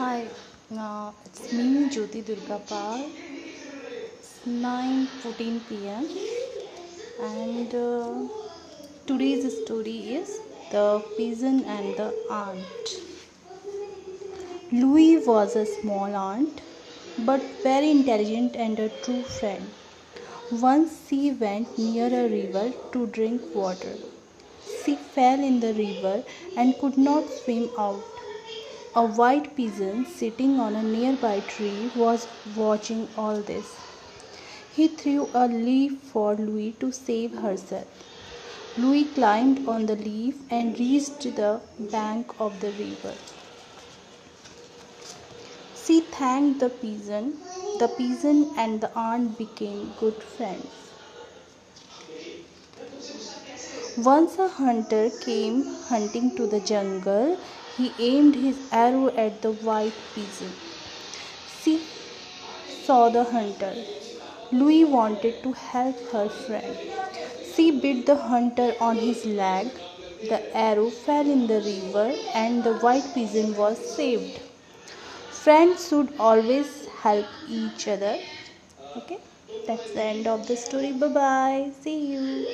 Hi, uh, it's me Jyoti Durga Pal. It's 9:14 p.m. and uh, today's story is the pigeon and the ant. Louis was a small ant, but very intelligent and a true friend. Once she went near a river to drink water. She fell in the river and could not swim out. A white pigeon sitting on a nearby tree was watching all this. He threw a leaf for Louis to save herself. Louis climbed on the leaf and reached the bank of the river. She thanked the pigeon. The pigeon and the ant became good friends. Once a hunter came hunting to the jungle. He aimed his arrow at the white pigeon. She saw the hunter. Louis wanted to help her friend. She bit the hunter on his leg. The arrow fell in the river and the white pigeon was saved. Friends should always help each other. Okay, that's the end of the story. Bye bye. See you.